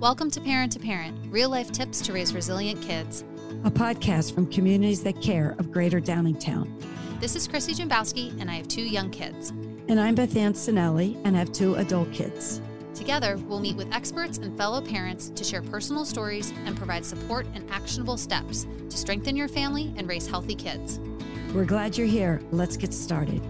Welcome to Parent to Parent, real life tips to raise resilient kids. A podcast from communities that care of Greater Downingtown. This is Chrissy Jimbowski, and I have two young kids. And I'm Beth Ann Sinelli, and I have two adult kids. Together, we'll meet with experts and fellow parents to share personal stories and provide support and actionable steps to strengthen your family and raise healthy kids. We're glad you're here. Let's get started.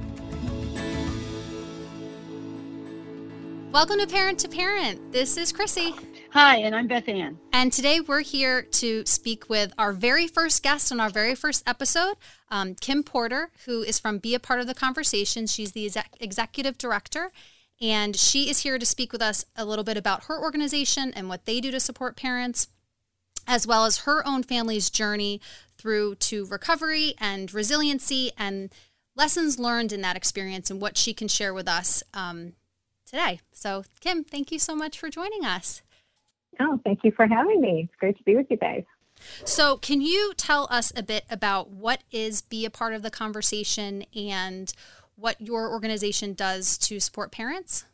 Welcome to Parent to Parent. This is Chrissy. Hi, and I'm Beth Ann. And today we're here to speak with our very first guest on our very first episode, um, Kim Porter, who is from Be a Part of the Conversation. She's the exec- executive director, and she is here to speak with us a little bit about her organization and what they do to support parents, as well as her own family's journey through to recovery and resiliency and lessons learned in that experience and what she can share with us um, today. So, Kim, thank you so much for joining us. Oh, thank you for having me. It's great to be with you guys. So, can you tell us a bit about what is Be a Part of the Conversation and what your organization does to support parents?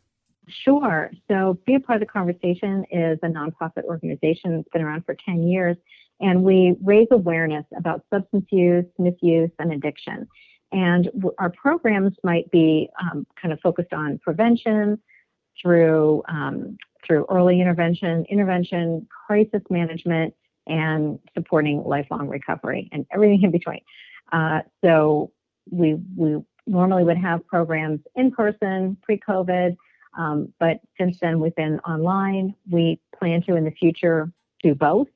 Sure. So, Be a Part of the Conversation is a nonprofit organization that's been around for 10 years, and we raise awareness about substance use, misuse, and addiction. And our programs might be um, kind of focused on prevention through um, through early intervention, intervention, crisis management, and supporting lifelong recovery and everything in between. Uh, so we we normally would have programs in person pre-COVID, um, but since then we've been online. We plan to in the future do both,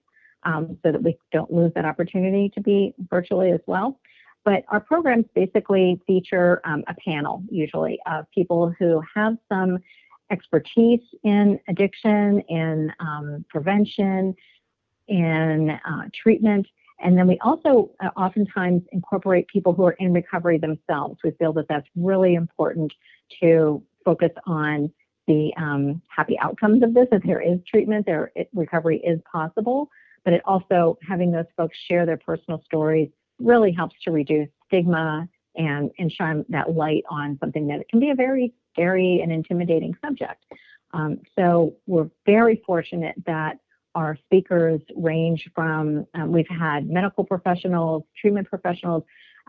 um, so that we don't lose that opportunity to be virtually as well. But our programs basically feature um, a panel usually of people who have some expertise in addiction, in um, prevention, in uh, treatment. And then we also uh, oftentimes incorporate people who are in recovery themselves. We feel that that's really important to focus on the um, happy outcomes of this. If there is treatment, there it, recovery is possible. But it also having those folks share their personal stories really helps to reduce stigma and and shine that light on something that can be a very scary and intimidating subject. Um, so we're very fortunate that our speakers range from um, we've had medical professionals, treatment professionals.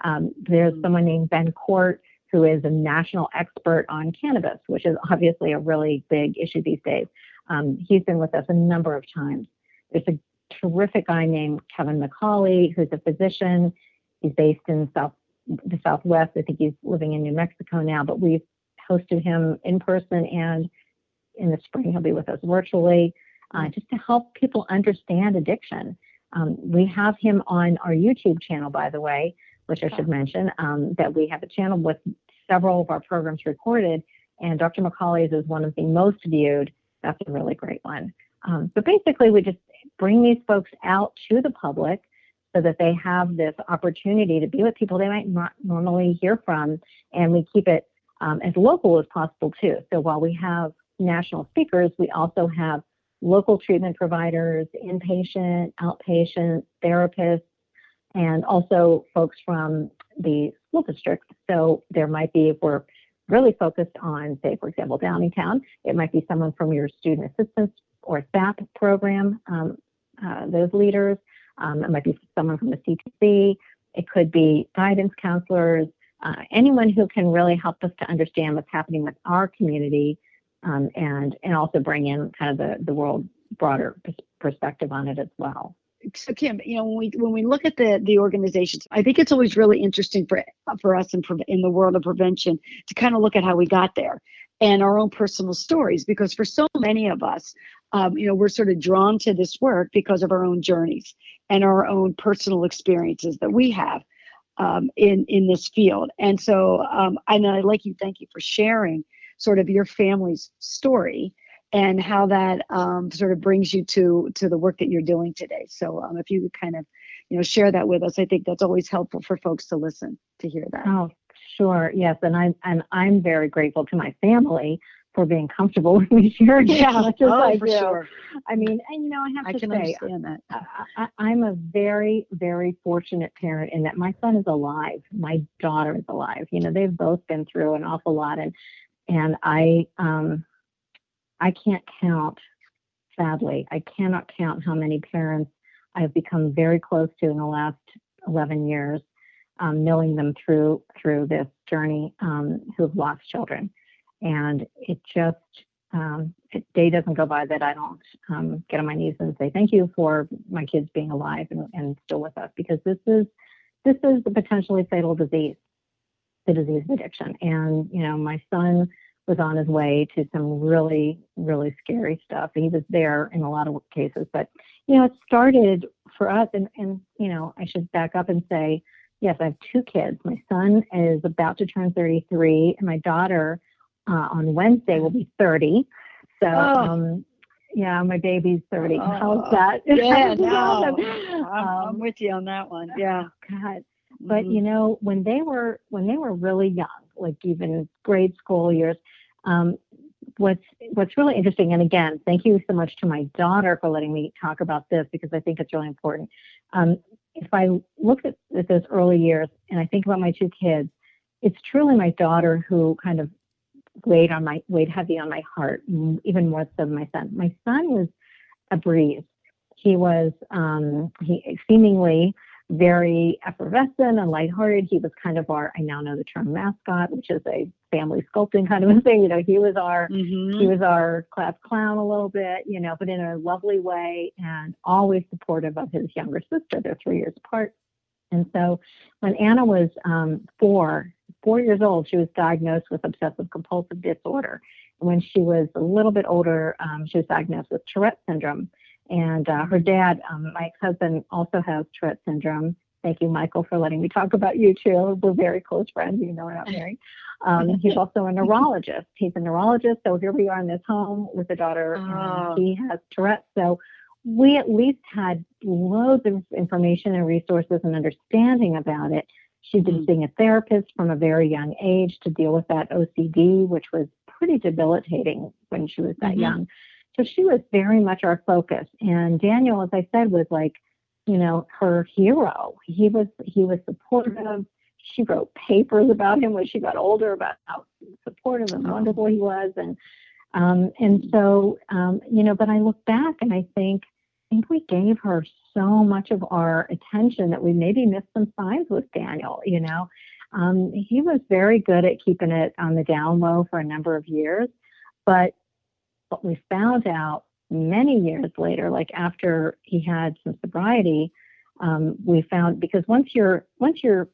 Um, there's mm-hmm. someone named Ben Cort who is a national expert on cannabis, which is obviously a really big issue these days. Um, he's been with us a number of times. There's a terrific guy named Kevin McCauley who's a physician. He's based in South the Southwest. I think he's living in New Mexico now, but we've hosted him in person and in the spring he'll be with us virtually uh, just to help people understand addiction. Um, we have him on our YouTube channel, by the way, which I should mention, um, that we have a channel with several of our programs recorded, and Dr. McCauley's is one of the most viewed. That's a really great one. Um, but basically, we just bring these folks out to the public so that they have this opportunity to be with people they might not normally hear from, and we keep it um, as local as possible too. So while we have national speakers, we also have local treatment providers, inpatient, outpatient, therapists, and also folks from the school district. So there might be, if we're really focused on, say, for example, Downingtown, it might be someone from your student assistance or SAP program, um, uh, those leaders. Um, it might be someone from the CTC. It could be guidance counselors, uh, anyone who can really help us to understand what's happening with our community um, and and also bring in kind of the, the world broader perspective on it as well. So Kim, you know when we when we look at the the organizations, I think it's always really interesting for for us in in the world of prevention to kind of look at how we got there and our own personal stories because for so many of us um, you know we're sort of drawn to this work because of our own journeys and our own personal experiences that we have um, in in this field. And so, um, and I like you. Thank you for sharing sort of your family's story and how that um, sort of brings you to to the work that you're doing today. So, um, if you could kind of, you know, share that with us, I think that's always helpful for folks to listen to hear that. Oh, sure. Yes, and I'm and I'm very grateful to my family for being comfortable with me sharing yeah. as much as oh, I for do. Sure. I mean, and you know, I have I to can say. I, am a very, very fortunate parent in that my son is alive, my daughter is alive. You know, they've both been through an awful lot, and and I um, I can't count sadly. I cannot count how many parents I have become very close to in the last 11 years, um, knowing them through through this journey um, who have lost children, and it just um, day doesn't go by that I don't um, get on my knees and say thank you for my kids being alive and, and still with us because this is this is a potentially fatal disease, the disease of addiction. And you know, my son was on his way to some really really scary stuff. He was there in a lot of cases, but you know, it started for us. And and you know, I should back up and say, yes, I have two kids. My son is about to turn 33, and my daughter uh, on Wednesday will be 30. So, oh. um, yeah, my baby's 30. Oh. How's that? Yeah, no, I'm, I'm, um, with you on that one. Yeah. God. But mm-hmm. you know, when they were when they were really young, like even grade school years, um, what's what's really interesting, and again, thank you so much to my daughter for letting me talk about this because I think it's really important. Um, if I look at, at those early years and I think about my two kids, it's truly my daughter who kind of weighed on my weighed heavy on my heart, even more so than my son. My son was a breeze. He was um, he seemingly very effervescent and lighthearted. He was kind of our I now know the term mascot, which is a family sculpting kind of a thing. You know, he was our mm-hmm. he was our class clown a little bit, you know, but in a lovely way and always supportive of his younger sister. They're three years apart. And so when Anna was um, four, four years old, she was diagnosed with obsessive compulsive disorder. And when she was a little bit older, um, she was diagnosed with Tourette syndrome. And uh, her dad, um, my ex-husband, also has Tourette syndrome. Thank you, Michael, for letting me talk about you too. We're very close friends, even though we're not married. Um, he's also a neurologist. He's a neurologist. So here we are in this home with a daughter, oh. and he has Tourette. So we at least had loads of information and resources and understanding about it. She'd been mm-hmm. seeing a therapist from a very young age to deal with that OCD, which was pretty debilitating when she was that mm-hmm. young. So she was very much our focus. And Daniel, as I said, was like, you know, her hero. He was he was supportive. She wrote papers about him when she got older about how supportive and wonderful he was. And um, and so, um, you know, but I look back and I think, I think we gave her so much of our attention that we maybe missed some signs with Daniel, you know. Um, he was very good at keeping it on the down low for a number of years, but what we found out many years later, like after he had some sobriety, um, we found because once you're once you're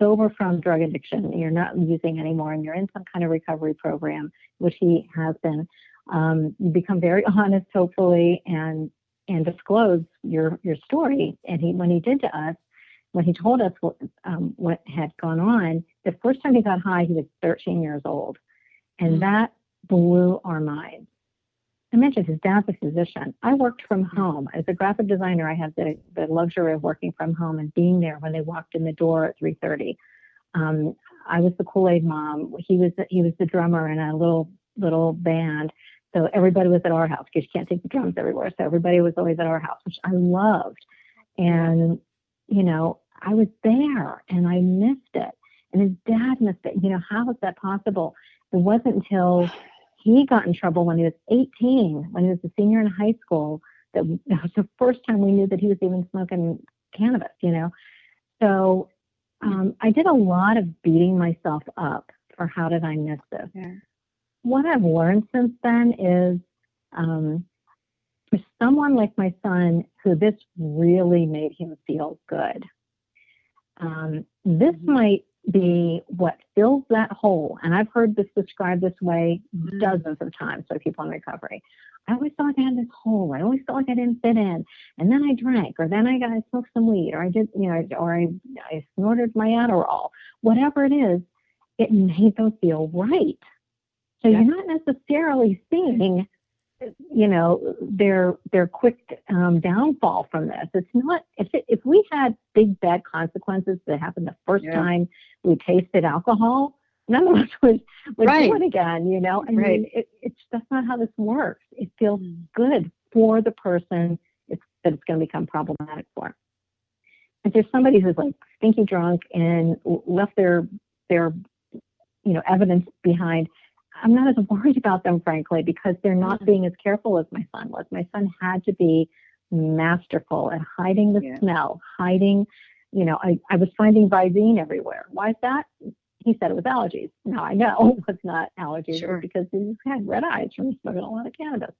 sober from drug addiction, you're not using anymore, and you're in some kind of recovery program, which he has been, um, you become very honest, hopefully, and and disclose your your story. And he, when he did to us, when he told us what um, what had gone on, the first time he got high, he was 13 years old, and mm-hmm. that blew our minds. I mentioned his dad's a physician. I worked from home as a graphic designer. I had the, the luxury of working from home and being there when they walked in the door at 3:30. Um, I was the Kool-Aid mom. He was he was the drummer in a little little band. So everybody was at our house because you can't take the drums everywhere. So everybody was always at our house, which I loved. And you know, I was there and I missed it. And his dad missed it. You know, how is that possible? It wasn't until he got in trouble when he was 18, when he was a senior in high school. That, that was the first time we knew that he was even smoking cannabis, you know. So um, I did a lot of beating myself up for how did I miss this. Yeah. What I've learned since then is um, for someone like my son who this really made him feel good, um, this mm-hmm. might be what fills that hole. And I've heard this described this way mm-hmm. dozens of times by people in recovery. I always thought I had this hole. I always felt like I didn't fit in. And then I drank, or then I got I smoked some weed, or I did, you know, or I, I snorted my Adderall. Whatever it is, it made them feel right. So yeah. you're not necessarily seeing you know their their quick um, downfall from this. It's not if it, if we had big bad consequences that happened the first yeah. time we tasted alcohol, none of us would would right. do it again. You know, I right. mean, it, it's that's not how this works. It feels mm. good for the person it's, that it's going to become problematic for. If there's somebody who's like stinky drunk and left their their you know evidence behind I'm not as worried about them, frankly, because they're not being as careful as my son was. My son had to be masterful at hiding the Yeah. smell, hiding, you know, I, I was finding Visine everywhere. Why is that? He said it was allergies. Now I know it was not allergies Sure. because he had red eyes from smoking a lot of cannabis.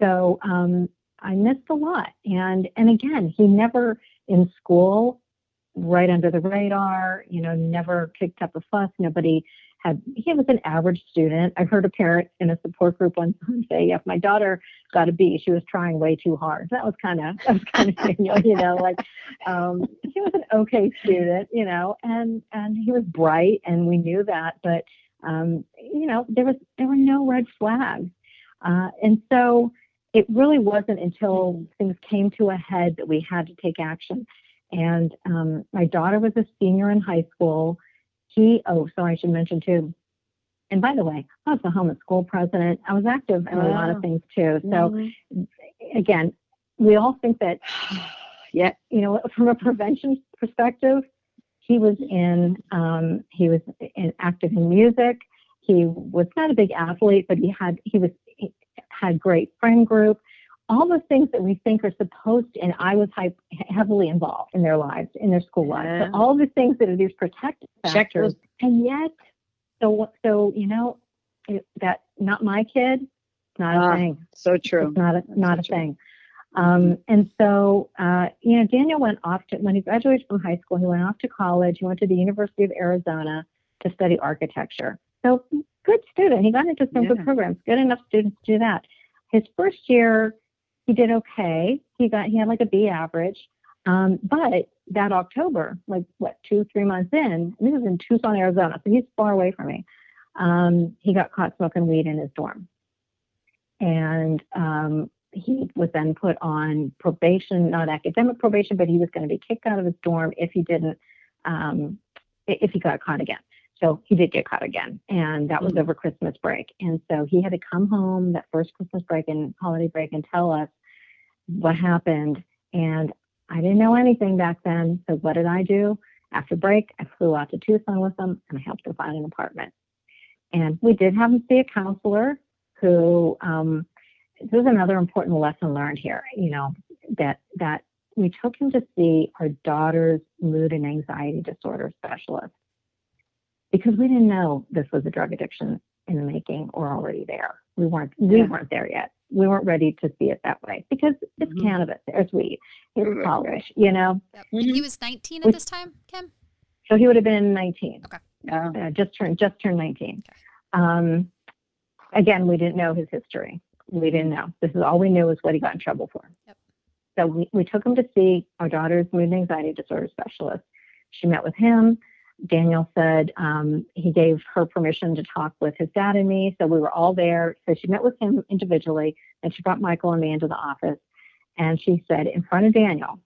So um, I missed a lot. And and again, he never in school, right under the radar, you know, never kicked up a fuss. Nobody had he was an average student. I heard a parent in a support group one time say, if my daughter got a B, she was trying way too hard. That was kind of that was kind of you know, like um, he was an okay student, you know, and and he was bright, and we knew that, but um, you know, there was there were no red flags, uh, and so it really wasn't until things came to a head that we had to take action. And um, my daughter was a senior in high school. He, oh, sorry, I should mention too. And by the way, I was the home school president. I was active in a lot of things too. So Mhm. again, we all think that yeah. you know, from a prevention perspective, he was in, um, he was in, active in music. He was not a big athlete, but he had, he was, he had great friend group. All the things that we think are supposed to, and I was hy- heavily involved in their lives, in their school lives. Yeah. So all the things that are these protective factors, and yet, so so you know, it, that not my kid, not Ah, a thing. So true. It's not a, That's not so a true. thing. Um, and so, uh, you know, Daniel went off to, when he graduated from high school, he went off to college. He went to the University of Arizona to study architecture. So good student. He got into some good programs, good enough students to do that. His first year, he did okay. He got, he had like a B average. Um, but that October, like what, two, three months in, this is in Tucson, Arizona, so he's far away from me. Um, he got caught smoking weed in his dorm. And um, he was then put on probation, not academic probation, but he was going to be kicked out of his dorm if he didn't, um, if he got caught again. So he did get caught again, and that was Mhm. over Christmas break. And so he had to come home that first Christmas break and holiday break and tell us what happened. And I didn't know anything back then. So what did I do? After break, I flew out to Tucson with him and I helped him find an apartment. And we did have him see a counselor who um, this is another important lesson learned here you know that that we took him to see our daughter's mood and anxiety disorder specialist because we didn't know this was a drug addiction in the making or already there we weren't we Yeah. weren't there yet we weren't ready to see it that way because it's Mhm. cannabis it's weed it's Right, college you know Yep. And he was 19 at this time, Kim? so he would have been 19 Yeah. uh, just turned just turned 19. Okay. Um, again, we didn't know his history. We didn't know. This is all we knew is what he got in trouble for. Yep. So we, we took him to see our daughter's mood and anxiety disorder specialist. She met with him. Daniel said um, he gave her permission to talk with his dad and me. So we were all there. So she met with him individually, and she brought Michael and me into the office. And she said, in front of Daniel,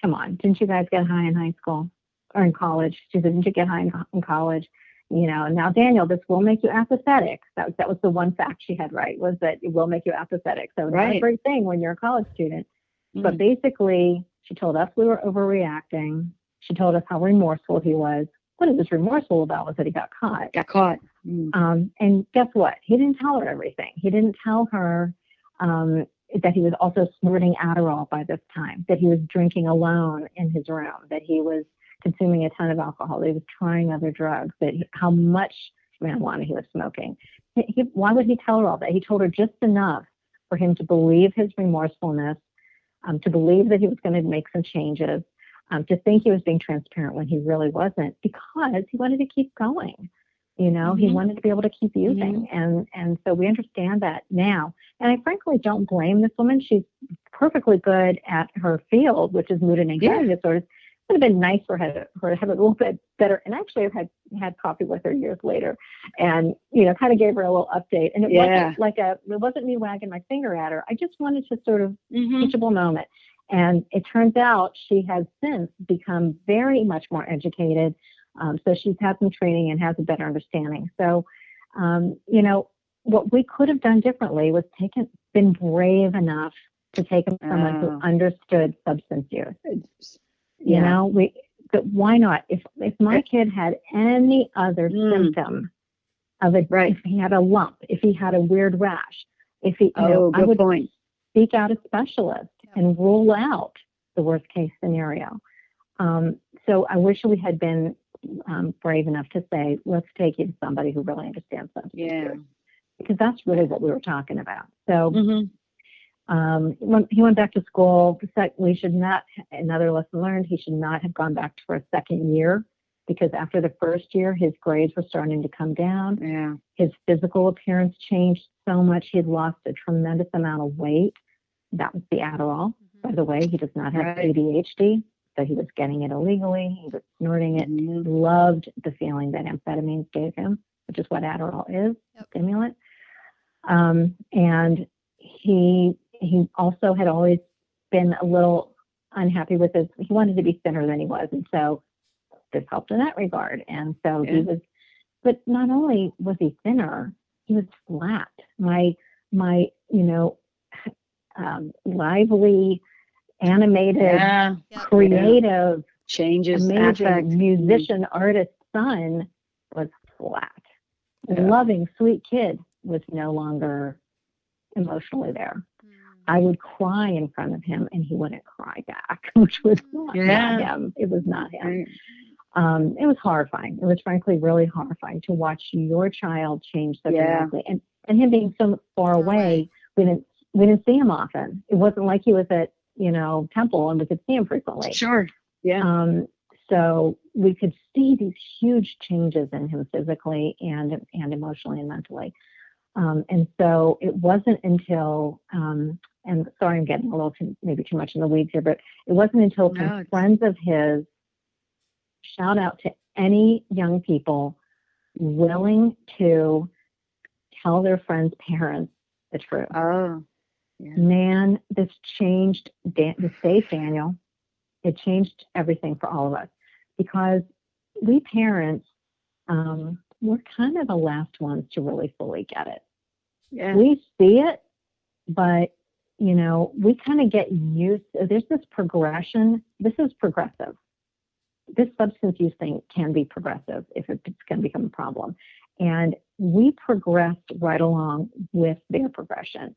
come on, didn't you guys get high in high school or in college? She said, didn't you get high in, in college? You know, now Daniel, this will make you apathetic. That was, that was the one fact she had right, was that it will make you apathetic. So not a great thing when you're a college student. But Mhm. basically, she told us we were overreacting. She told us how remorseful he was. What he was remorseful about was that he got caught. Got caught. Mm. Um, and guess what? He didn't tell her everything. He didn't tell her um, that he was also snorting Adderall by this time, that he was drinking alone in his room, that he was consuming a ton of alcohol, that he was trying other drugs, that he, how much marijuana he was smoking. He, he, why would he tell her all that? He told her just enough for him to believe his remorsefulness, um, to believe that he was going to make some changes, um, to think he was being transparent when he really wasn't, because he wanted to keep going. You know, he Mhm. wanted to be able to keep using, and and so we understand that now. And I frankly don't blame this woman. She's perfectly good at her field, which is mood and anxiety disorders. It would have been nice for her, her to have a little bit better. And actually, I've had had coffee with her years later, and you know, kind of gave her a little update. And it Yeah. wasn't like a, it wasn't me wagging my finger at her. I just wanted to sort of Mhm. teachable moment. And it turns out she has since become very much more educated. Um, so she's had some training and has a better understanding. So, um, you know, what we could have done differently was taken, been brave enough to take him someone who Oh. understood substance use. It's- You yeah. know, we, but why not? If if my kid had any other Mm. symptom of a, Right. if he had a lump, if he had a weird rash, if he, you Oh, know, I good would point. seek out a specialist and rule out the worst case scenario. Um, so I wish we had been um, brave enough to say, let's take you to somebody who really understands substance Yeah. abuse," because that's really what we were talking about. So hmm um, he went- he went back to school. We should not, another lesson learned, he should not have gone back for a second year because after the first year, his grades were starting to come down. Yeah. His physical appearance changed so much. He had lost a tremendous amount of weight. That was the Adderall. By the way, he does not have Right. ADHD, so he was getting it illegally. He was snorting it. Mhm. Loved the feeling that amphetamines gave him, which is what Adderall is, Yep. stimulant. Um, and he he also had always been a little unhappy with his. He wanted to be thinner than he was, and so this helped in that regard. And so he was. But not only was he thinner, he was flat. My my you know um, lively, animated, Yeah. Yep. creative, Changes. amazing affect. musician artist son was flat. Yeah. Loving, sweet kid was no longer emotionally there. Mm. I would cry in front of him and he wouldn't cry back, which was not, Yeah. not him. It was not him. Um, it was horrifying. It was frankly really horrifying to watch your child change so Yeah. dramatically. And and him being so far Far away, away. we didn't we didn't see him often. It wasn't like he was at, you know, temple and we could see him frequently. Sure. Yeah. Um, so we could see these huge changes in him physically and and emotionally and mentally. Um, and so it wasn't until, um, and sorry, I'm getting a little too, maybe too much in the weeds here, but it wasn't until No, some friends of his shout out to any young people willing to tell their friends' parents the truth oh. Yeah. man, this changed Dan- the state, Daniel. It changed everything for all of us because we parents, um, we're kind of the last ones to really fully get it. Yeah. We see it, but you know, we kind of get used. There's this progression. This is progressive. This substance use thing can be progressive if it's going to become a problem, and we progressed right along with their progression.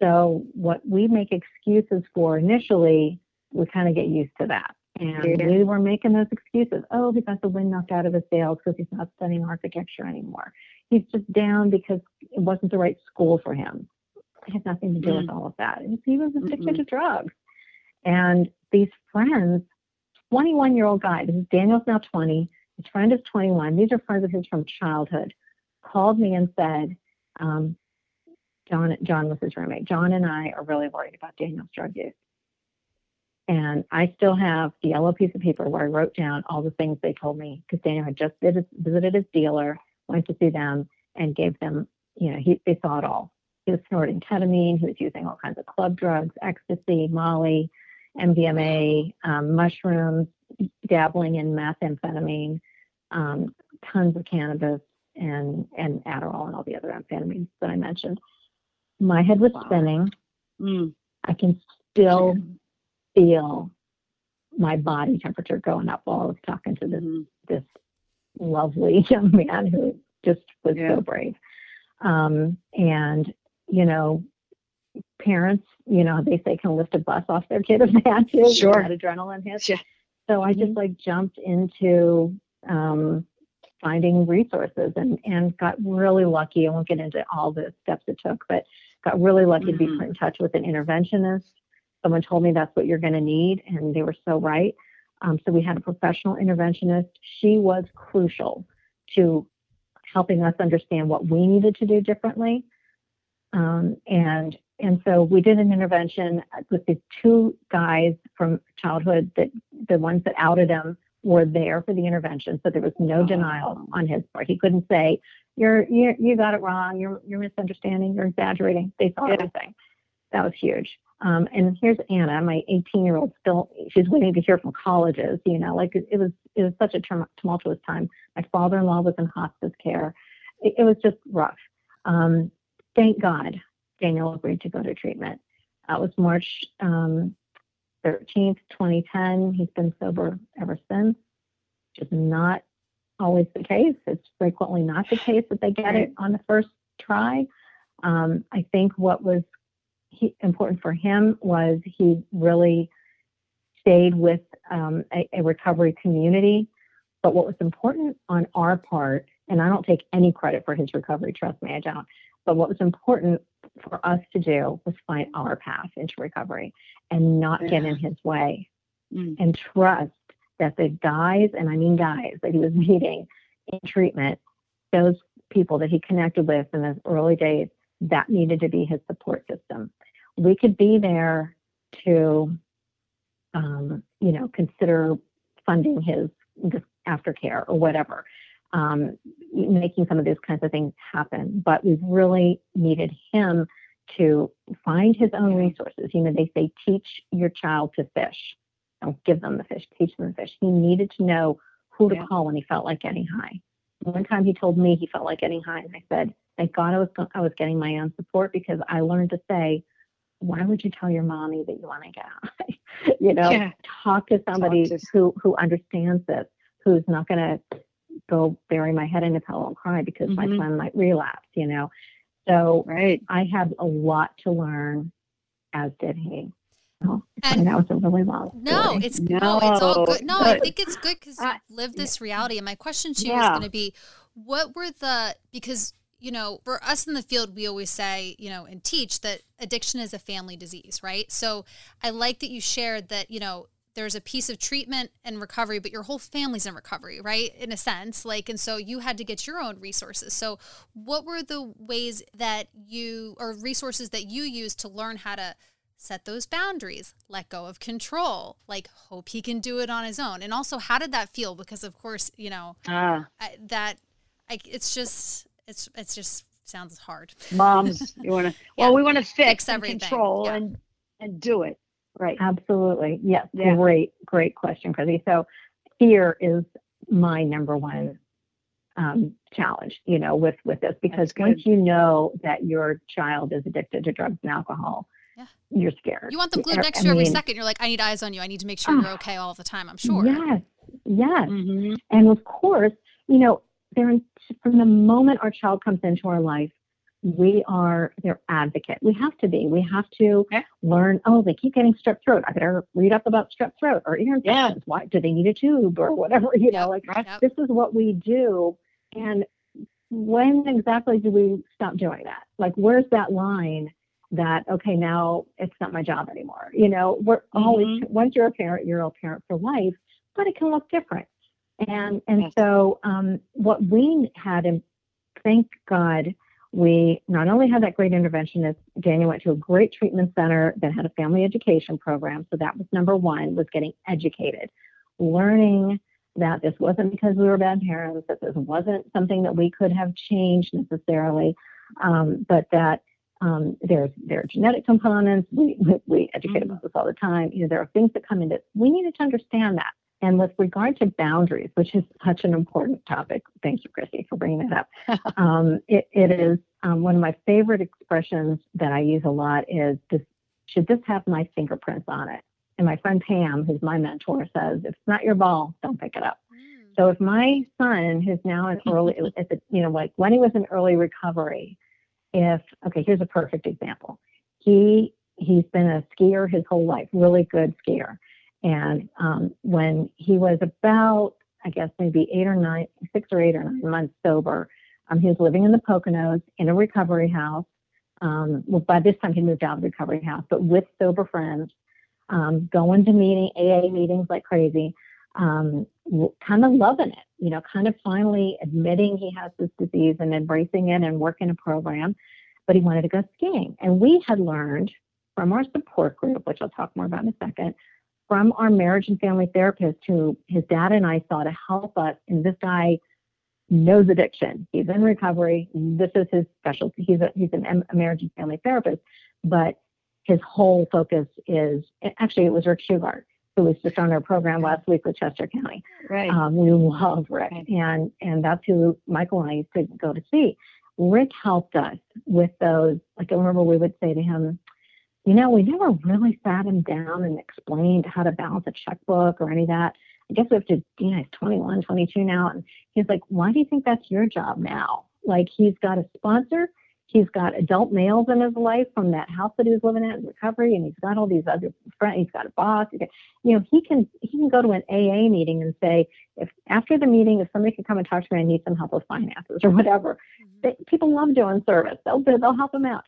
So what we make excuses for initially, we kind of get used to that. And Yeah. we were making those excuses. Oh, he got the wind knocked out of his sails because he's not studying architecture anymore. He's just down because it wasn't the right school for him. It had nothing to do with all of that. He was addicted Mm-mm. to drugs. And these friends, 21 year old guy, this is Daniel's now 20, his friend is 21. These are friends of his from childhood, called me and said, um, John, John was his roommate. John and I are really worried about Daniel's drug use. And I still have the yellow piece of paper where I wrote down all the things they told me because Daniel had just visited his dealer, went to see them, and gave them, you know, he, they saw it all. He was snorting ketamine, he was using all kinds of club drugs, ecstasy, Molly, MDMA, um, mushrooms, dabbling in methamphetamine, um, tons of cannabis, and, and Adderall and all the other amphetamines that I mentioned. My head was Wow. spinning. Mm. I can still feel my body temperature going up while I was talking to this Mhm. this lovely young man who just was Yeah. so brave. Um, and you know, parents, you know, they say can lift a bus off their kid if they had to. Sure. That adrenaline hits. Yeah. So I just like jumped into um, finding resources and and got really lucky. I won't get into all the steps it took, but got really lucky to be Mhm. put in touch with an interventionist. Someone told me that's what you're going to need, and they were so right. Um, so we had a professional interventionist. She was crucial to helping us understand what we needed to do differently. Um, and and so we did an intervention with the two guys from childhood that the ones that outed him were there for the intervention. So there was no denial Oh. on his part. He couldn't say, "You're you you got it wrong. You're you're misunderstanding. You're exaggerating." They saw Yeah. everything. That was huge. Um, and here's Anna, my 18 year old, still she's waiting to hear from colleges. You know, like it, it was it was such a tumultuous time. My father in law was in hospice care. It, it was just rough. Um, thank God Daniel agreed to go to treatment. That was March um, 13th, 2010. He's been sober ever since. Which is not always the case. It's frequently not the case that they get it on the first try. Um, I think what was he, important for him was he really stayed with um, a, a recovery community. But what was important on our part, and I don't take any credit for his recovery, trust me, I don't. But what was important for us to do was find our path into recovery and not yeah. get in his way mm. and trust that the guys, and I mean guys, that he was meeting in treatment, those people that he connected with in those early days, that needed to be his support system. We could be there to, um, you know, consider funding his aftercare or whatever, um, making some of those kinds of things happen. But we've really needed him to find his own resources. You know, they say teach your child to fish. Don't give them the fish, teach them the fish. He needed to know who to yeah. call when he felt like getting high. One time he told me he felt like getting high, and I said, "Thank God I was I was getting my own support because I learned to say, why would you tell your mommy that you want to get high? you know, yeah. talk to somebody talk to... who who understands this, who's not going to go bury my head in a pillow and cry because mm-hmm. my son might relapse. You know, so right. I had a lot to learn, as did he. and that was a really long. Story. No, it's no, no, it's all good. No, I think it's good because you've lived this reality. And my question to you yeah. is going to be, what were the because you know for us in the field we always say you know and teach that addiction is a family disease, right? So I like that you shared that you know there's a piece of treatment and recovery, but your whole family's in recovery, right? In a sense, like, and so you had to get your own resources. So, what were the ways that you, or resources that you used to learn how to set those boundaries, let go of control, like, hope he can do it on his own? And also, how did that feel? Because, of course, you know, ah. I, that, I, it's just, it's, it's just sounds hard. Moms, you want to, well, we want to fix, fix everything. control yeah. and, and do it. Right. Absolutely. Yes. Yeah. Great, great question, Chrissy. So fear is my number one um, challenge, you know, with with this because once you know that your child is addicted to drugs and alcohol, yeah. you're scared. You want them glued next to you every second. You're like, I need eyes on you. I need to make sure uh, you're okay all the time. I'm sure. Yes. Yes. Mm-hmm. And of course, you know, there from the moment our child comes into our life, we are their advocate. We have to be. We have to learn. Oh, they keep getting strep throat. I better read up about strep throat or ear infections. Yeah. Why do they need a tube or whatever? You know, like this is what we do. And when exactly do we stop doing that? Like, where's that line? That okay, now it's not my job anymore. You know, we're mm-hmm. always once you're a parent, you're a parent for life, but it can look different. And and yes. so um, what we had, and thank God, we not only had that great interventionist, Daniel went to a great treatment center that had a family education program. So that was number one, was getting educated, learning that this wasn't because we were bad parents, that this wasn't something that we could have changed necessarily, um, but that um, there's there are genetic components. We we educate mm-hmm. about this all the time. You know, there are things that come into. We needed to understand that. And with regard to boundaries, which is such an important topic, thank you, Chrissy, for bringing that up. um, it, it is um, one of my favorite expressions that I use a lot is this, should this have my fingerprints on it? And my friend Pam, who's my mentor, says, if it's not your ball, don't pick it up. Mm. So if my son, who's now in early, if it, you know, like when he was in early recovery, if okay, here's a perfect example. He he's been a skier his whole life, really good skier. And um, when he was about, I guess, maybe eight or nine, six or eight or nine months sober, um, he was living in the Poconos in a recovery house. Um, well, by this time he moved out of the recovery house, but with sober friends, um, going to meeting AA meetings like crazy, um, kind of loving it, you know, kind of finally admitting he has this disease and embracing it and working a program. But he wanted to go skiing, and we had learned from our support group, which I'll talk more about in a second, from our marriage and family therapist who his dad and I saw to help us. And this guy knows addiction. He's in recovery. This is his specialty. He's a, he's an, a marriage and family therapist, but his whole focus is actually it was Rick Shugart who was just on our program last week with Chester County. Right. Um, we love Rick, right. and and that's who Michael and I used to go to see. Rick helped us with those. Like I remember we would say to him, you know, we never really sat him down and explained how to balance a checkbook or any of that. I guess we have to, you know, he's 21, 22 now. And he's like, why do you think that's your job now? Like he's got a sponsor, he's got adult males in his life from that house that he was living at in recovery, and he's got all these other friends. He's got a boss. You know, he can he can go to an AA meeting and say, if after the meeting, if somebody could come and talk to me, I need some help with finances or whatever. Mm-hmm. They, people love doing service. They'll they'll help him out.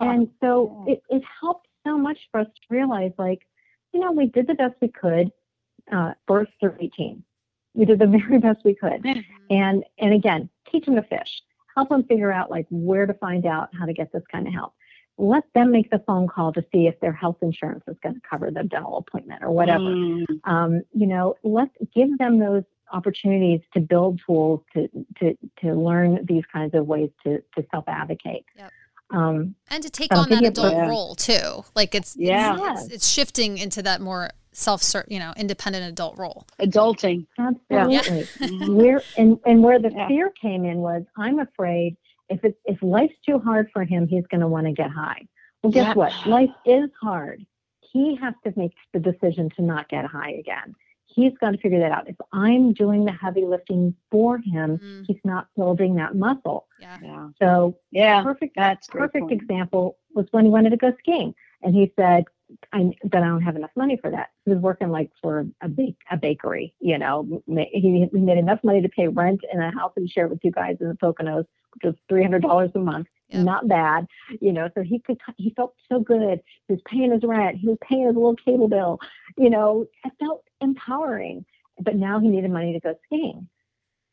And so it, it helped so much for us to realize, like, you know, we did the best we could, uh, birth through 18. We did the very best we could. Mm-hmm. And and again, teach them to fish. Help them figure out like where to find out how to get this kind of help. Let them make the phone call to see if their health insurance is going to cover the dental appointment or whatever. Mm. Um, you know, let's give them those opportunities to build tools to to to learn these kinds of ways to to self advocate. Yep. Um, and to take on that adult yeah. role too. Like it's, yeah. It's, it's, shifting into that more self you know, independent adult role. Adulting. Absolutely. Yeah. Mm-hmm. where and, and where the yeah. fear came in was I'm afraid if it, if life's too hard for him, he's going to want to get high. Well, guess what? Life is hard. He has to make the decision to not get high again he's got to figure that out. If I'm doing the heavy lifting for him, mm. he's not building that muscle. Yeah. yeah. So yeah, perfect. That's perfect example was when he wanted to go skiing, and he said, "I that I don't have enough money for that." He was working like for a bake a bakery. You know, he, he made enough money to pay rent in a house and share it with two guys in the Poconos, which was three hundred dollars a month yeah. not bad, you know. So he could, he felt so good. He was paying his rent. He was paying his little cable bill. You know, it felt empowering. But now he needed money to go skiing,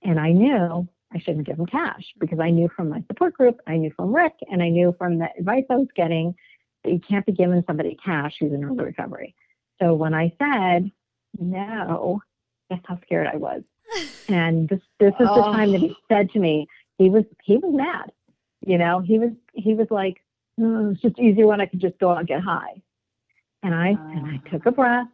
and I knew I shouldn't give him cash because I knew from my support group, I knew from Rick, and I knew from the advice I was getting that you can't be giving somebody cash who's in early recovery. So when I said no, guess how scared I was. And this this is the time that he oh. said to me, he was he was mad. You know, he was he was like, oh, it's just easier when I could just go out and get high. And I uh, and I took a breath,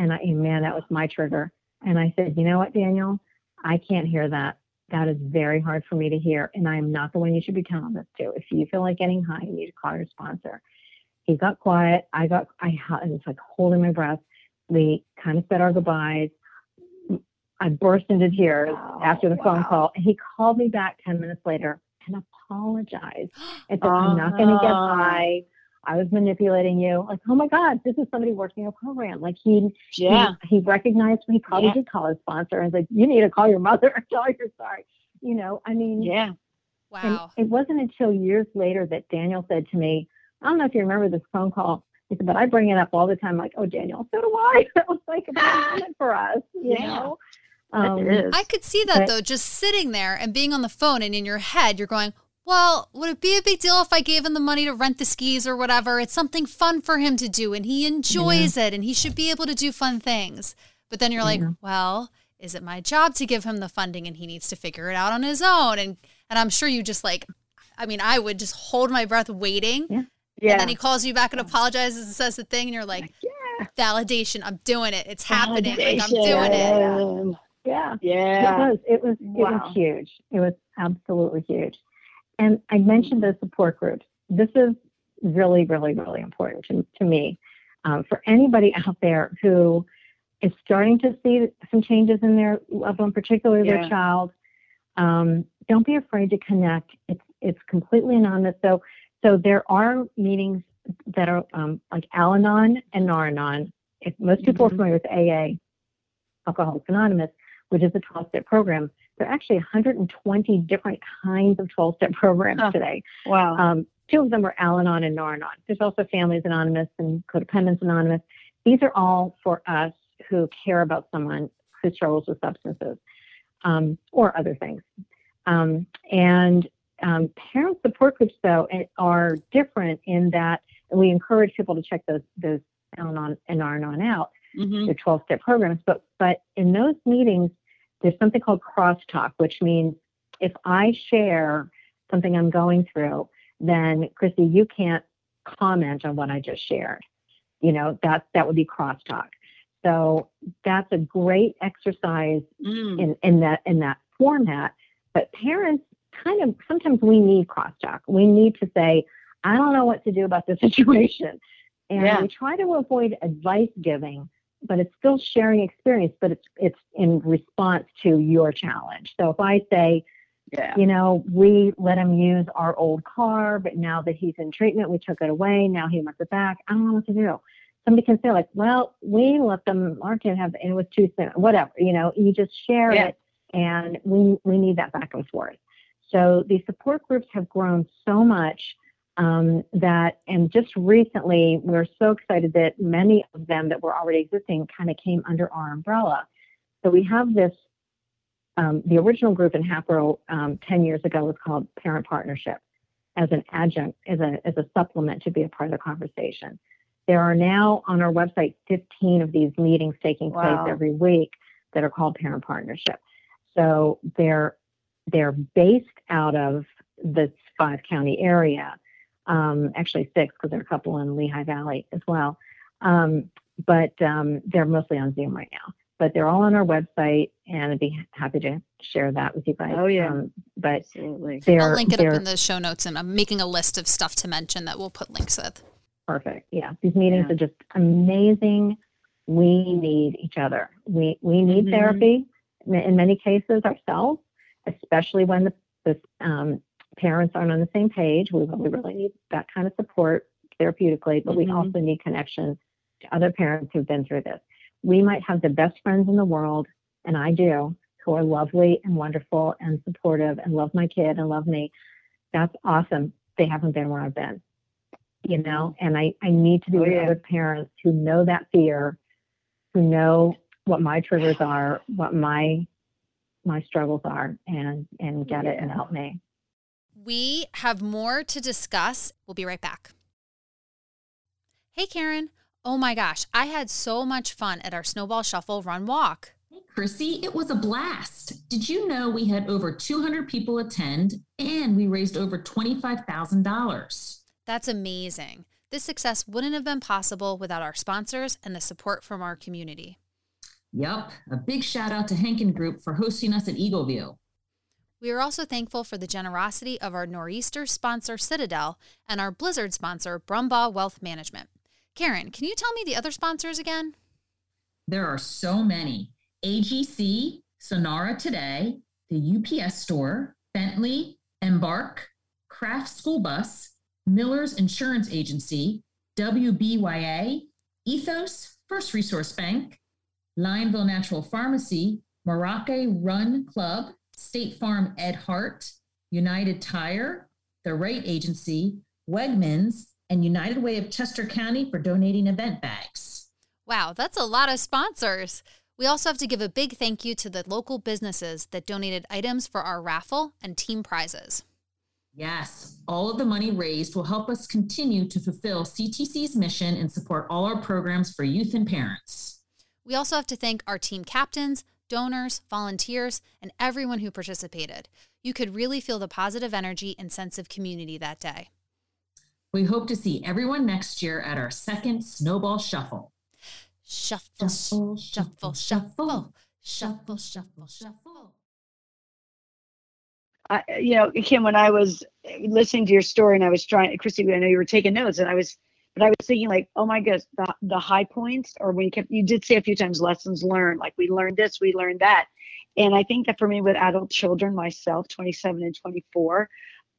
and I man, that was my trigger. And I said, you know what, Daniel, I can't hear that. That is very hard for me to hear, and I am not the one you should be telling this to. If you feel like getting high, you need to call your sponsor. He got quiet. I got I was like holding my breath. We kind of said our goodbyes. I burst into tears wow, after the phone call. And he called me back 10 minutes later and apologize. And said, I'm not going to get ah. high. I was manipulating you. Like, oh my God, this is somebody working a program. Like he, yeah, he, he recognized me. Probably yeah. did call his sponsor and was like, you need to call your mother and tell her you're sorry. You know, I mean, yeah. Wow. it wasn't until years later that Daniel said to me, I don't know if you remember this phone call. He said, but I bring it up all the time. Like, oh, Daniel, so do I. It was like a moment for us, you yeah. know. Um, I could see that but, though, just sitting there and being on the phone, and in your head, you're going, well, would it be a big deal if I gave him the money to rent the skis or whatever? It's something fun for him to do, and he enjoys yeah. it, and he should be able to do fun things. But then you're like, well, is it my job to give him the funding, and he needs to figure it out on his own? And and I'm sure you just like, I mean, I would just hold my breath waiting. Yeah. Yeah. And then he calls you back and apologizes and says the thing, and you're like, yeah. validation. I'm doing it. It's happening. Like, I'm doing it. Yeah. Yeah. It was. It was. Wow. It was huge. It was absolutely huge. And I mentioned the support groups. This is really, really, really important to, to me. Um, for anybody out there who is starting to see some changes in their loved one, particularly yeah. their child, um, don't be afraid to connect. It's it's completely anonymous. So so there are meetings that are um, like Al-Anon and Nar-Anon. If most people mm-hmm. are familiar with AA, Alcoholics Anonymous, which is a 12 step program. There are actually 120 different kinds of 12 step programs oh, today. Wow. Um, two of them are Al Anon and Nar Anon. There's also Families Anonymous and Codependence Anonymous. These are all for us who care about someone who struggles with substances um, or other things. Um, and um, parent support groups, though, are different in that we encourage people to check those those Al-Anon and Nar-Anon out, mm-hmm. the 12-step programs. But but in those meetings, there's something called crosstalk, which means if I share something I'm going through, then Chrissy, you can't comment on what I just shared. You know, that that would be crosstalk. So that's a great exercise mm. in, in that in that format. But parents kind of sometimes we need crosstalk. We need to say, I don't know what to do about this situation. And yeah. we try to avoid advice giving but it's still sharing experience, but it's it's in response to your challenge. So if I say, Yeah. you know, we let him use our old car, but now that he's in treatment, we took it away. Now he wants it back. I don't know what to do. Somebody can say like, well, we let them, our kid have, and it was too soon, whatever, you know, you just share Yeah. it and we, we need that back and forth. So these support groups have grown so much um, that, and just recently, we're so excited that many of them that were already existing kind of came under our umbrella. So we have this, um, the original group in Hatboro um, 10 years ago was called Parent Partnership as an adjunct, as a, as a supplement to be a part of the conversation. There are now on our website 15 of these meetings taking place Wow. every week that are called Parent Partnership. So they're they're based out of the five county area, um, actually six because there are a couple in Lehigh Valley as well. Um, but um, they're mostly on Zoom right now. But they're all on our website, and I'd be happy to share that with you guys. Oh, yeah. Um, but Absolutely. I'll link it up in the show notes, and I'm making a list of stuff to mention that we'll put links with. perfect. Yeah, these meetings Yeah. are just amazing. We need each other. We we need Mhm. therapy in in many cases ourselves, especially when the, the um, parents aren't on the same page. We really, really need that kind of support therapeutically, but we Mhm. also need connection to other parents who've been through this. We might have the best friends in the world, and I do, who are lovely and wonderful and supportive and love my kid and love me. That's awesome. They haven't been where I've been, you know, and I, I need to be Oh, with yeah. other parents who know that fear, who know what my triggers are, what my my struggles are, and and get it and help me. We have more to discuss. We'll be right back. Hey, Karen. Oh my gosh, I had so much fun at our Snowball Shuffle Run Walk. Hey, Chrissy, it was a blast. Did you know we had over 200 people attend and we raised over $25,000? That's amazing. This success wouldn't have been possible without our sponsors and the support from our community. Yup, a big shout out to Hankin Group for hosting us at Eagleview. We are also thankful for the generosity of our Nor'easter sponsor, Citadel, and our Blizzard sponsor, Brumbaugh Wealth Management. Karen, can you tell me the other sponsors again? There are so many AGC, Sonara Today, the UPS Store, Bentley, Embark, Krapf School Bus, Miller's Insurance Agency, WBYA, Ethos, First Resource Bank, Lionville Natural Pharmacy, Morocco Run Club, State Farm Ed Hart, United Tire, The Right Agency, Wegmans, and United Way of Chester County for donating event bags. Wow, that's a lot of sponsors. We also have to give a big thank you to the local businesses that donated items for our raffle and team prizes. Yes, all of the money raised will help us continue to fulfill CTC's mission and support all our programs for youth and parents. We also have to thank our team captains, donors, volunteers, and everyone who participated. You could really feel the positive energy and sense of community that day. We hope to see everyone next year at our second Snowball Shuffle. Shuffle, shuffle, shuffle, shuffle, shuffle, shuffle, shuffle. I, you know, Kim, when I was listening to your story and I was trying, Christy, I know you were taking notes, and I was, but I was thinking like, oh my gosh, the the high points, or when you kept, you did say a few times lessons learned, like we learned this, we learned that, and I think that for me with adult children, myself, 27 and 24,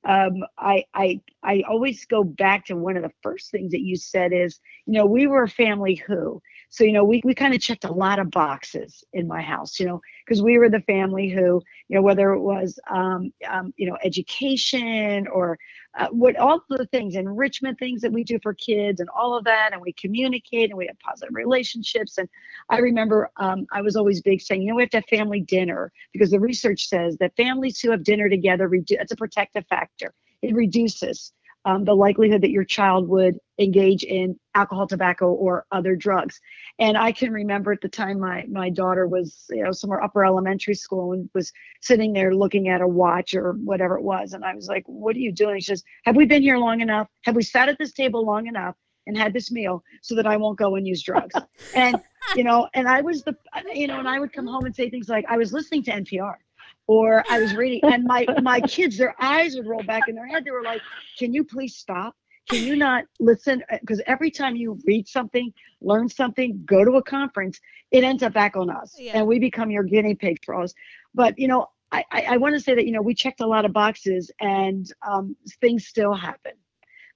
um, I I I always go back to one of the first things that you said is, you know, we were a family who. So you know, we we kind of checked a lot of boxes in my house, you know, because we were the family who, you know, whether it was, um, um, you know, education or uh, what all the things, enrichment things that we do for kids and all of that, and we communicate and we have positive relationships. And I remember um, I was always big saying, you know, we have to have family dinner because the research says that families who have dinner together, redu- it's a protective factor. It reduces um, the likelihood that your child would engage in alcohol, tobacco, or other drugs. And I can remember at the time my my daughter was, you know, somewhere upper elementary school and was sitting there looking at a watch or whatever it was, and I was like, "What are you doing?" She says, "Have we been here long enough? Have we sat at this table long enough and had this meal so that I won't go and use drugs?" and you know, and I was the, you know, and I would come home and say things like, "I was listening to NPR." Or I was reading, and my my kids, their eyes would roll back in their head. They were like, "Can you please stop?" Can you not listen? Because every time you read something, learn something, go to a conference, it ends up back on us, Yeah. and we become your guinea pig for us. But you know, I I, I want to say that you know we checked a lot of boxes, and um, things still happen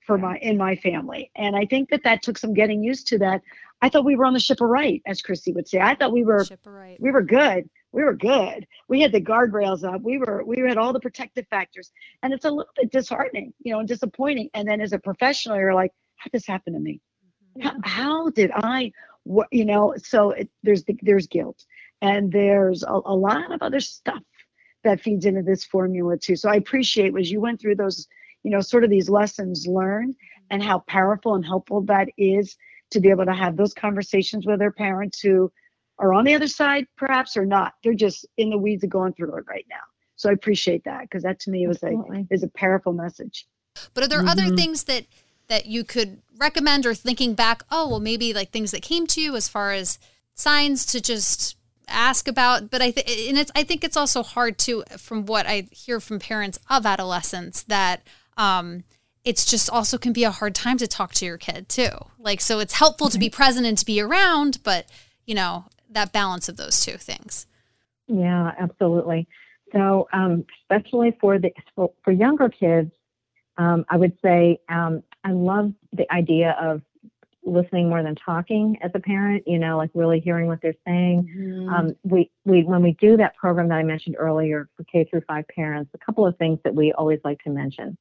for my in my family, and I think that that took some getting used to. That I thought we were on the ship of right, as Christy would say. I thought we were Ship right. we were good. We were good. We had the guardrails up. We were we had all the protective factors, and it's a little bit disheartening, you know, and disappointing. And then as a professional, you're like, how did this happen to me? Mm-hmm. How, how did I? What you know? So it, there's the, there's guilt, and there's a, a lot of other stuff that feeds into this formula too. So I appreciate was you went through those, you know, sort of these lessons learned, mm-hmm. and how powerful and helpful that is to be able to have those conversations with their parents who are on the other side perhaps or not they're just in the weeds of going through it right now so i appreciate that because that to me was a Absolutely. is a powerful message But are there other Mhm. things that that you could recommend or thinking back, oh, well maybe like things that came to you as far as signs to just ask about, but I think and it's I think it's also hard to from what I hear from parents of adolescents that um it's just also can be a hard time to talk to your kid too. Like so it's helpful to be present and to be around, but you know, that balance of those two things. Yeah, absolutely. So, um, especially for the for, for younger kids, um, I would say um, I love the idea of listening more than talking as a parent. You know, like really hearing what they're saying. Mm-hmm. Um, we we when we do that program that I mentioned earlier for K through five parents, a couple of things that we always like to mention.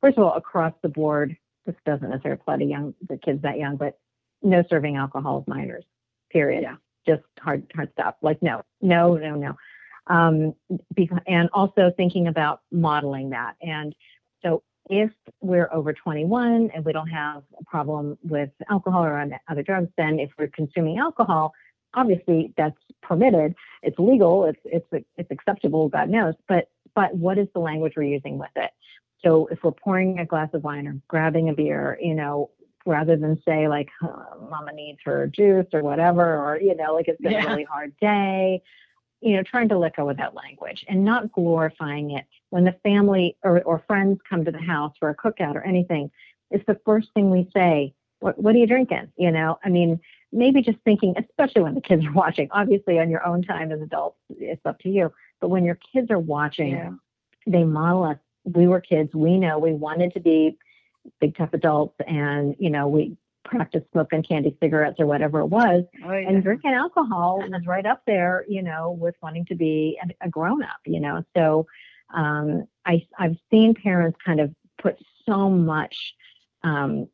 First of all, across the board, this doesn't necessarily apply to young the kids that young, but no serving alcohol of minors. Period. Yeah. Just hard hard stop. Like no, no, no, no. Um, and also thinking about modeling that. And so if we're over 21 and we don't have a problem with alcohol or other drugs, then if we're consuming alcohol, obviously that's permitted. It's legal. It's it's it's acceptable. God knows. But but what is the language we're using with it? So if we're pouring a glass of wine or grabbing a beer, you know, rather than say like, "Oh, "Mama needs her juice" or whatever, or you know, like it's been Yeah. a really hard day, you know, trying to let go of that language and not glorifying it when the family or, or friends come to the house for a cookout or anything. It's the first thing we say. What, what are you drinking? You know, I mean, maybe just thinking, especially when the kids are watching. Obviously, on your own time as adults, it's up to you. But when your kids are watching, Yeah. they model us. We were kids. We know we wanted to be big tough adults, and you know, we practiced smoking candy cigarettes or whatever it was. Oh, yeah. And drinking alcohol was right up there, you know, with wanting to be a, a grown up, you know. So um, I, I've seen parents kind of put so much um,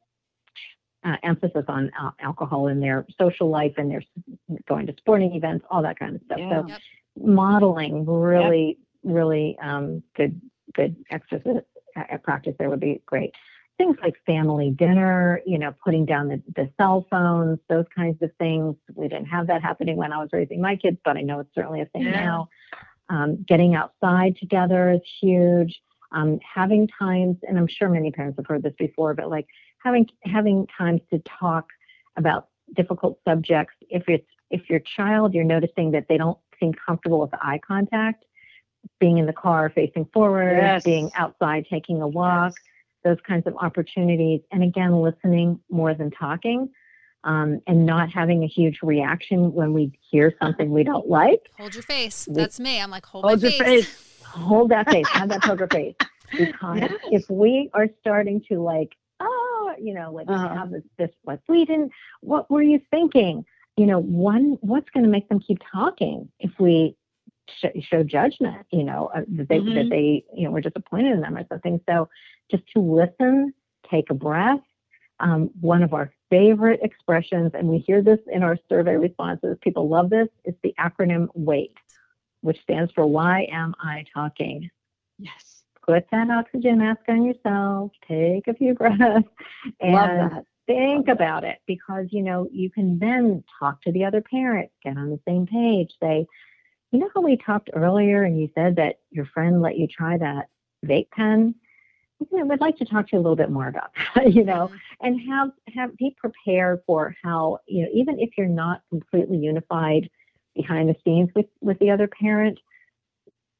uh, emphasis on al- alcohol in their social life and their s- going to sporting events, all that kind of stuff. Yeah. So Yep. modeling really, really um, good, good exercise uh, practice there would be great. Things like family dinner, you know, putting down the, the cell phones, those kinds of things. We didn't have that happening when I was raising my kids, but I know it's certainly a thing Yeah. now. Um, getting outside together is huge. Um, having times, and I'm sure many parents have heard this before, but like having having times to talk about difficult subjects. If it's if your child, you're noticing that they don't seem comfortable with eye contact, being in the car facing forward, Yes. being outside taking a walk, those kinds of opportunities. And again, listening more than talking. Um, and not having a huge reaction when we hear something we don't like. Hold your face. That's me. I'm like, hold, Hold my your face. face. Hold that face, have that poker face. Because Yes. if we are starting to like, oh, you know, like Uh-huh. have this, this, like, we didn't, what were you thinking? You know, one, what's going to make them keep talking if we show judgment, you know, uh, that they, that Mhm. they, you know, we're disappointed in them or something. So just to listen, take a breath. Um, one of our favorite expressions, and we hear this in our survey responses, people love this, is the acronym WAIT, which stands for Why Am I Talking? Yes. Put that oxygen mask on yourself, take a few breaths, and that. think about it because you know you can then talk to the other parent, get on the same page, say, you know how we talked earlier and you said that your friend let you try that vape pen? I would like to talk to you a little bit more about that, you know, Mhm. and have have be prepared for how you know even if you're not completely unified behind the scenes with with the other parent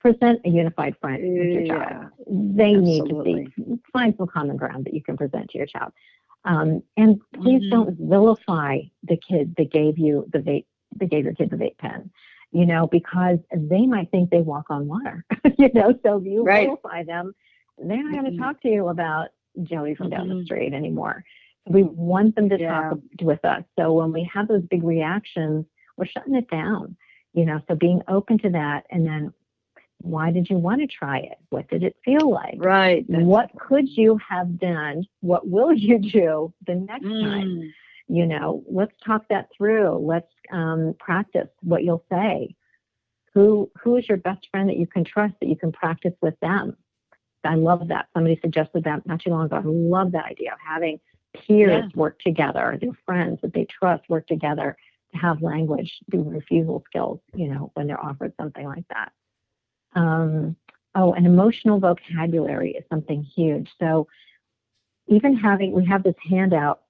present a unified front with your Yeah. child. They need to Absolutely. see, find some common ground that you can present to your child. Um, and please Mhm. don't vilify the kid that gave you the vape, that gave your kid the vape pen, you know, because they might think they walk on water, you know. So if you Right. vilify them, they're not going Mhm. to talk to you about Joey from down the Mhm. street anymore. We want them to Yeah. talk with us. So when we have those big reactions, we're shutting it down, you know. So being open to that, and then why did you want to try it? What did it feel like? Right. What could you have done? What will you do the next time? You know, let's talk that through. Let's um, practice what you'll say. Who who is your best friend that you can trust that you can practice with them? I love that. Somebody suggested that not too long ago. I love that idea of having peers Yeah. work together, their friends that they trust work together to have language, do refusal skills, you know, when they're offered something like that. Um, oh, and emotional vocabulary is something huge. So even having, we have this handout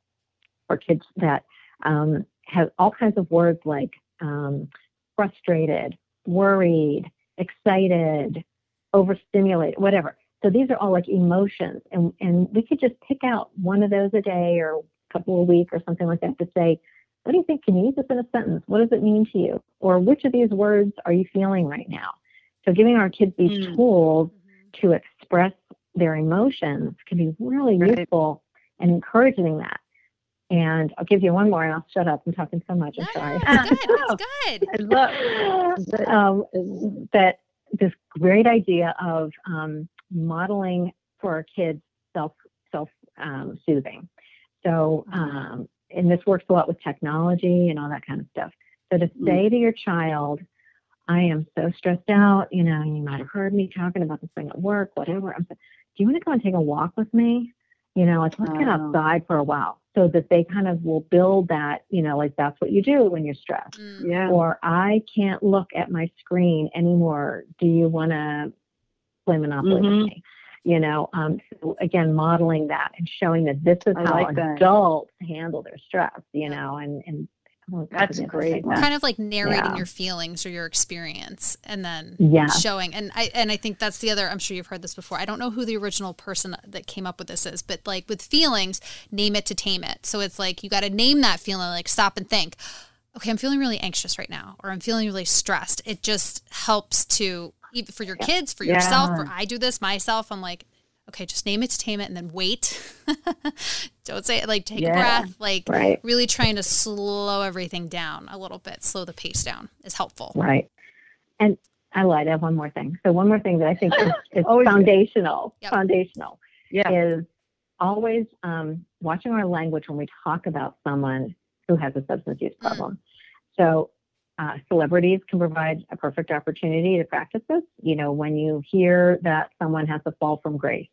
for kids that um, have all kinds of words like um, frustrated, worried, excited, overstimulated, whatever. So these are all like emotions, and and we could just pick out one of those a day or a couple a week or something like that to say, what do you think? Can you use this in a sentence? What does it mean to you? Or which of these words are you feeling right now? So giving our kids these Mm. tools to express their emotions can be really Right. useful and encouraging that. And I'll give you one more, and I'll shut up. I'm talking so much. I'm No, sorry. it's good. It's good. I love that. um, that this great idea of um, modeling for our kids self self um, soothing. So, um, and this works a lot with technology and all that kind of stuff. So to Mm. say to your child, "I am so stressed out," you know, you might have heard me talking about this thing at work, whatever. I'm, do you want to go and take a walk with me? You know, like let's get outside for a while, so that they kind of will build that. You know, like that's what you do when you're stressed Mm. Yeah. or I can't look at my screen anymore. Do you want to play Monopoly Mhm. with me? You know, um, so again, modeling that and showing that this is I how like that. adults handle their stress. You know, and and That's great. kind of like narrating Yeah. your feelings or your experience and then Yeah. showing and I and I think that's the other I'm sure you've heard this before. I don't know who the original person that came up with this is, but like with feelings, name it to tame it. So it's like you got to name that feeling like stop and think. Okay, I'm feeling really anxious right now or I'm feeling really stressed. It just helps to even for your kids, for yourself, for I do this myself. I'm like okay, just name it to tame it and then wait. Don't say it like take Yeah. a breath, like Right. really trying to slow everything down a little bit, slow the pace down is helpful. Right. And I lied. I have one more thing. So one more thing that I think is, is Always foundational. Yep. Foundational. Yeah. is always um, watching our language when we talk about someone who has a substance use problem. So, uh, celebrities can provide a perfect opportunity to practice this. You know, when you hear that someone has a fall from grace.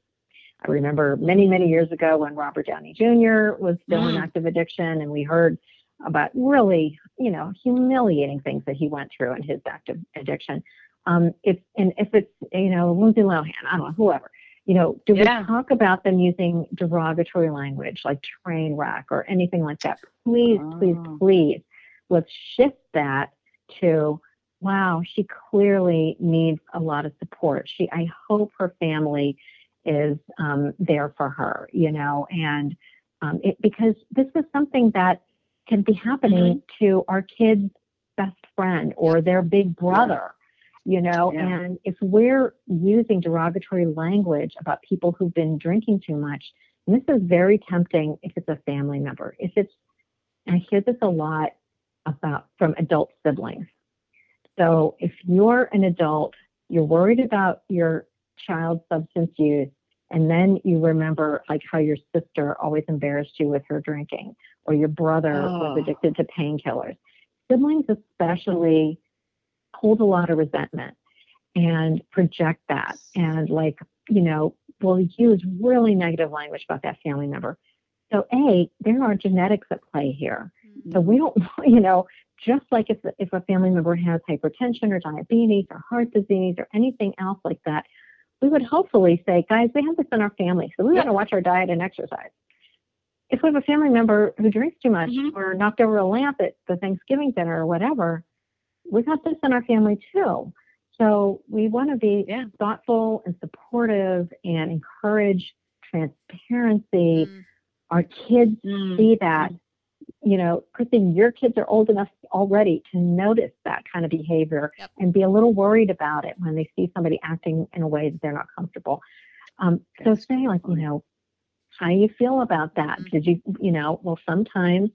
I remember many, many years ago when Robert Downey Jr. was still in Mm. active addiction, and we heard about really, you know, humiliating things that he went through in his active addiction. Um, if and if it's you know Lindsay Lohan, I don't know, whoever, you know, do Yeah. we talk about them using derogatory language like train wreck or anything like that? Please, please, Oh. please, let's shift that to, wow, she clearly needs a lot of support. She, I hope her family is um, there for her, you know, and um, it, because this is something that can be happening to our kid's best friend or their big brother you know Yeah. and if we're using derogatory language about people who've been drinking too much and this is very tempting if it's a family member. If it's and i hear this a lot about from adult siblings. So if you're an adult you're worried about your child's substance use and then you remember like how your sister always embarrassed you with her drinking or your brother was Oh. addicted to painkillers. Siblings especially hold a lot of resentment and project that. And like you know will use really negative language about that family member. So a there are genetics at play here. Mm-hmm. So we don't you know just like if, if a family member has hypertension or diabetes or heart disease or anything else like that we would hopefully say guys we have this in our family so we got to watch our diet and exercise if we have a family member who drinks too much Mhm. or knocked over a lamp at the thanksgiving dinner or whatever we got this in our family too. So we want to be Yeah. thoughtful and supportive and encourage transparency. Mm. Our kids Mm. see that. You know, Christine, your kids are old enough already to notice that kind of behavior Yep. and be a little worried about it when they see somebody acting in a way that they're not comfortable. Um, so say like, you know, how you feel about that? Mhm. Did you, you know, well, sometimes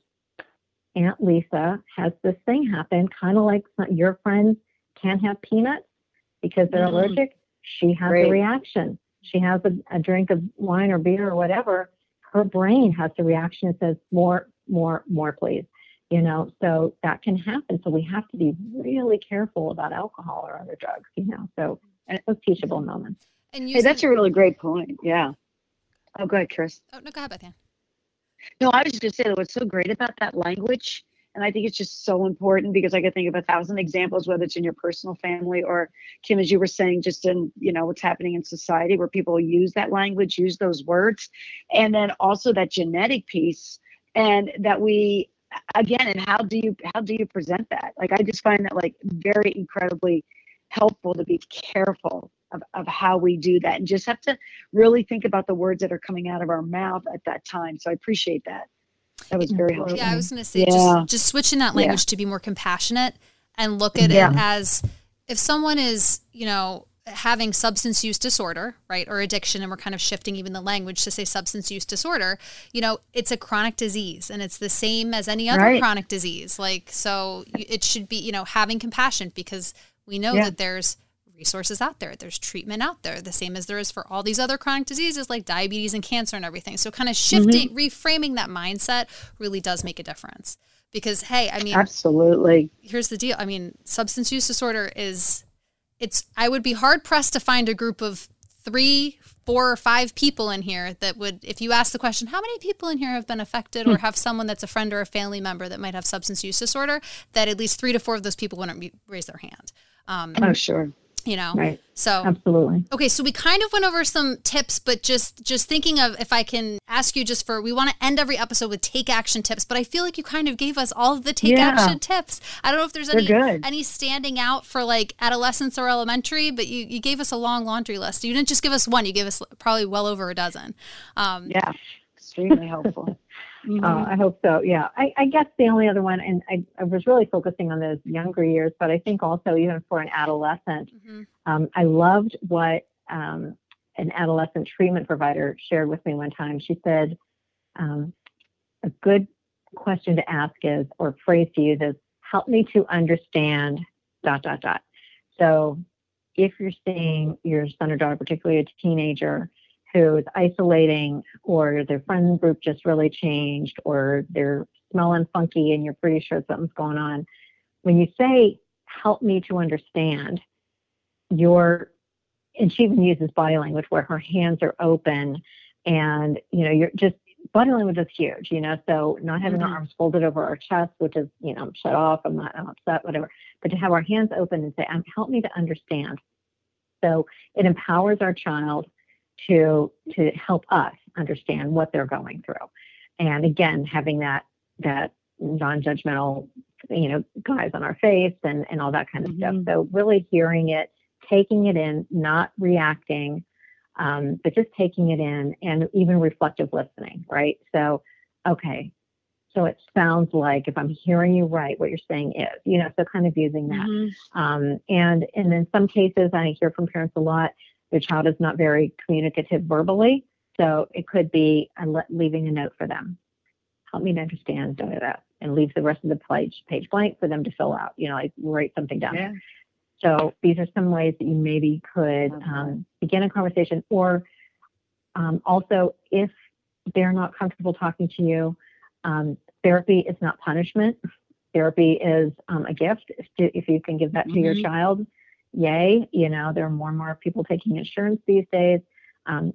Aunt Lisa has this thing happen, kind of like some, your friends can't have peanuts because they're Mhm. allergic. She has Great. a reaction. She has a, a drink of wine or beer or whatever. Her brain has a reaction and says, more, more, more, please. You know, so that can happen. So we have to be really careful about alcohol or other drugs, you know. So and those teachable moments. And Hey, using, that's a really great point. Yeah. Oh, go ahead, Chris. oh no, go ahead, Bethany. No, I was just going to say that what's so great about that language, and I think it's just so important because I could think of a thousand examples, whether it's in your personal family or Kim, as you were saying, just in you know what's happening in society where people use that language, use those words, and then also that genetic piece, and that we again, and how do you how do you present that? Like I just find that like very incredibly helpful to be careful of, of how we do that and just have to really think about the words that are coming out of our mouth at that time. So I appreciate that. That was very helpful. Yeah, I was going to say Yeah. just just switching that Yeah. language to be more compassionate and look at Yeah. it as if someone is, you know, having substance use disorder, right, or addiction, and we're kind of shifting even the language to say substance use disorder, you know, it's a chronic disease and it's the same as any other Right. chronic disease. Like, so it should be, you know, having compassion because we know Yeah. that there's resources out there, there's treatment out there, the same as there is for all these other chronic diseases like diabetes and cancer and everything. So, kind of mm-hmm. shifting, reframing that mindset really does make a difference. Because, hey, I mean, Absolutely. here's the deal. I mean, substance use disorder is it's I would be hard pressed to find a group of three, four or five people in here that would if you ask the question, how many people in here have been affected or have someone that's a friend or a family member that might have substance use disorder, that at least three to four of those people wouldn't be, raise their hand. Um, Oh, sure. You know. Right. So Absolutely. Okay, so we kind of went over some tips, but just just thinking of if I can ask you just for we want to end every episode with take action tips, but I feel like you kind of gave us all of the take Yeah. action tips. I don't know if there's any any standing out for like adolescence or elementary, but you you gave us a long laundry list. You didn't just give us one; you gave us probably well over a dozen. Um, Yeah. Extremely helpful. Mhm. Uh, I hope so. Yeah. I, I guess the only other one, and I, I was really focusing on those younger years, but I think also even for an adolescent, mhm. um, I loved what um, an adolescent treatment provider shared with me one time. She said, um, a good question to ask is, or phrase to use is, help me to understand dot, dot, dot. So if you're seeing your son or daughter, particularly a teenager, who is isolating or their friend group just really changed or they're smelling funky and you're pretty sure something's going on. When you say, help me to understand, your and she even uses body language where her hands are open and you know you're just body language is huge you know so not having Mhm. our arms folded over our chest which is you know shut off i'm not I'm upset whatever but to have our hands open and say um, help me to understand so it empowers our child to to help us understand what they're going through. And again having that that non-judgmental you know guys on our face and and all that kind of stuff. Mhm. so really hearing it taking it in not reacting um, but just taking it in and even reflective listening right? So okay. So it sounds like if i'm hearing you right what you're saying is you know so kind of using that. Mhm. um, and, and in some cases, I hear from parents a lot, their child is not very communicative verbally. So it could be leaving a note for them. Help me to understand da, da, da, and leave the rest of the page, page blank for them to fill out, you know, like write something down. Yeah. So these are some ways that you maybe could Okay. um, begin a conversation or um, also if they're not comfortable talking to you, um, therapy is not punishment. Therapy is um, a gift. If, you can give that to your Mhm. child, yay. You know, there are more and more people taking insurance these days. Um,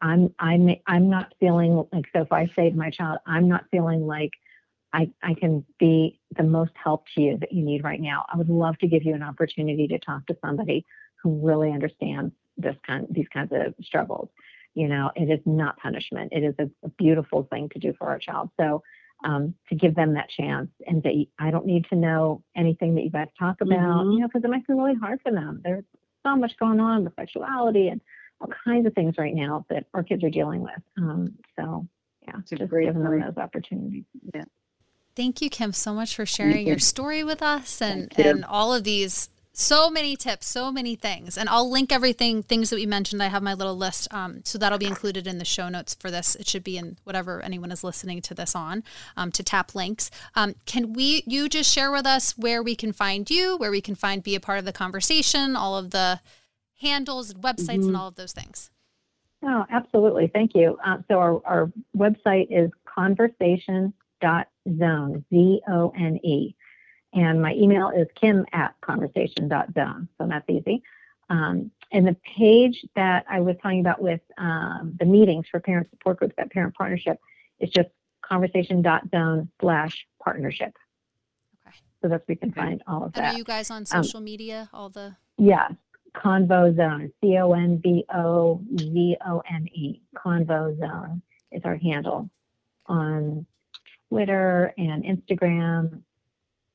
I'm I'm I'm not feeling like so. If I to my child, I'm not feeling like I, I can be the most help to you that you need right now. I would love to give you an opportunity to talk to somebody who really understands this kind these kinds of struggles. You know, it is not punishment. It is a, a beautiful thing to do for our child. So um, to give them that chance and that I don't need to know anything that you guys talk about, Mhm. you know, because it might be really hard for them. There's so much going on with sexuality and all kinds of things right now that our kids are dealing with. Um, so, yeah, It's a just great giving them those opportunities. Yeah. Thank you, Kim, so much for sharing your story with us and, you. and all of these so many tips, so many things. And I'll link everything, things that we mentioned. I have my little list. Um, so that'll be included in the show notes for this. It should be in whatever anyone is listening to this on um, to tap links. Um, can we, you just share with us where we can find you, where we can find, be a part of the conversation, all of the handles and websites and all of those things? Oh, absolutely. Thank you. Uh, so our, our website is conversation.zone, Z-O-N-E. And my email is kim at conversation.zone. So that's easy. Um, and the page that I was talking about with um, the meetings for parent support groups, that parent partnership, is just conversation.zone slash partnership. Okay. So that's where you can find all of And that. are you guys on social media? All the, Yes, Convo Zone, C O N V O Z O N E. Convo Zone is our handle on Twitter and Instagram.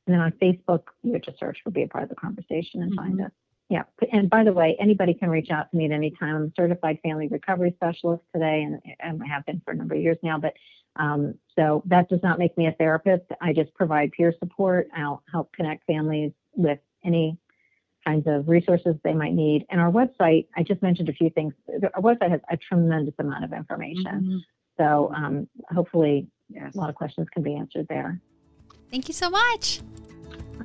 And then on Facebook, you would just search for Be a Part of the Conversation and find us. Yeah. And by the way, anybody can reach out to me at any time. I'm a certified family recovery specialist today, and, and I have been for a number of years now. But um, so that does not make me a therapist. I just provide peer support. I'll help connect families with any kinds of resources they might need. And our website, I just mentioned a few things. Our website has a tremendous amount of information. Mhm. So um, hopefully Yes. a lot of questions can be answered there. Thank you so much.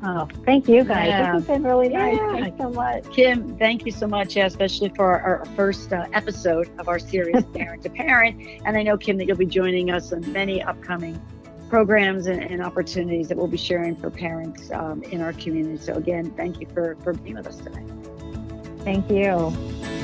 Oh, thank you guys. Yeah. This has been really nice. Yeah. Thanks so much. Kim, thank you so much, yeah, especially for our, our first uh, episode of our series, Parent to Parent. And I know, Kim, that you'll be joining us on many upcoming programs and, and opportunities that we'll be sharing for parents um, in our community. So, again, thank you for, for being with us today. Thank you.